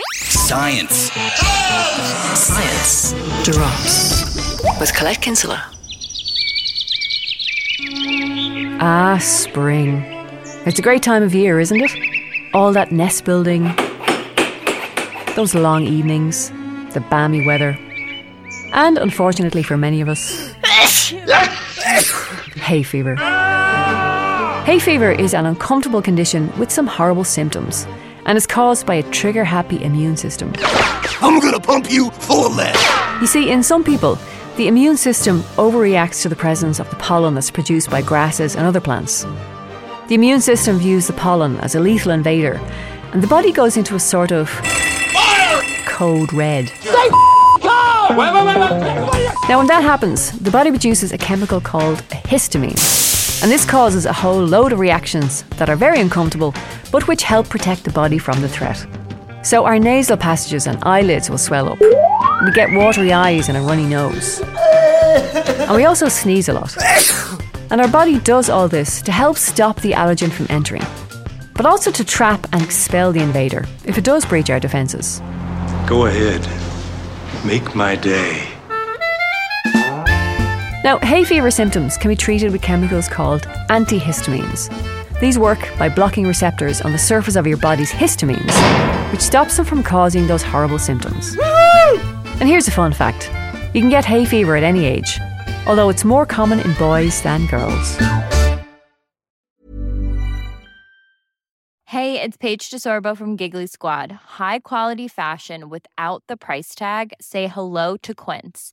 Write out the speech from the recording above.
Science. Science drops with Colette Kinsella. Ah, spring. It's a great time of year, isn't it? All that nest building, those long evenings, the balmy weather, and unfortunately for many of us, hay fever. Hay fever is an uncomfortable condition with some horrible symptoms and is caused by a trigger happy immune system. I'm gonna pump you full of lead. You see, in some people, the immune system overreacts to the presence of the pollen that's produced by grasses and other plants. The immune system views the pollen as a lethal invader, and the body goes into a sort of code red. Now, when that happens, the body produces a chemical called a histamine. And this causes a whole load of reactions that are very uncomfortable, but which help protect the body from the threat. So, our nasal passages and eyelids will swell up. We get watery eyes and a runny nose. And we also sneeze a lot. And our body does all this to help stop the allergen from entering, but also to trap and expel the invader if it does breach our defences. Go ahead. Make my day. Now, hay fever symptoms can be treated with chemicals called antihistamines. These work by blocking receptors on the surface of your body's histamines, which stops them from causing those horrible symptoms. And here's a fun fact you can get hay fever at any age, although it's more common in boys than girls. Hey, it's Paige DeSorbo from Giggly Squad. High quality fashion without the price tag. Say hello to Quince.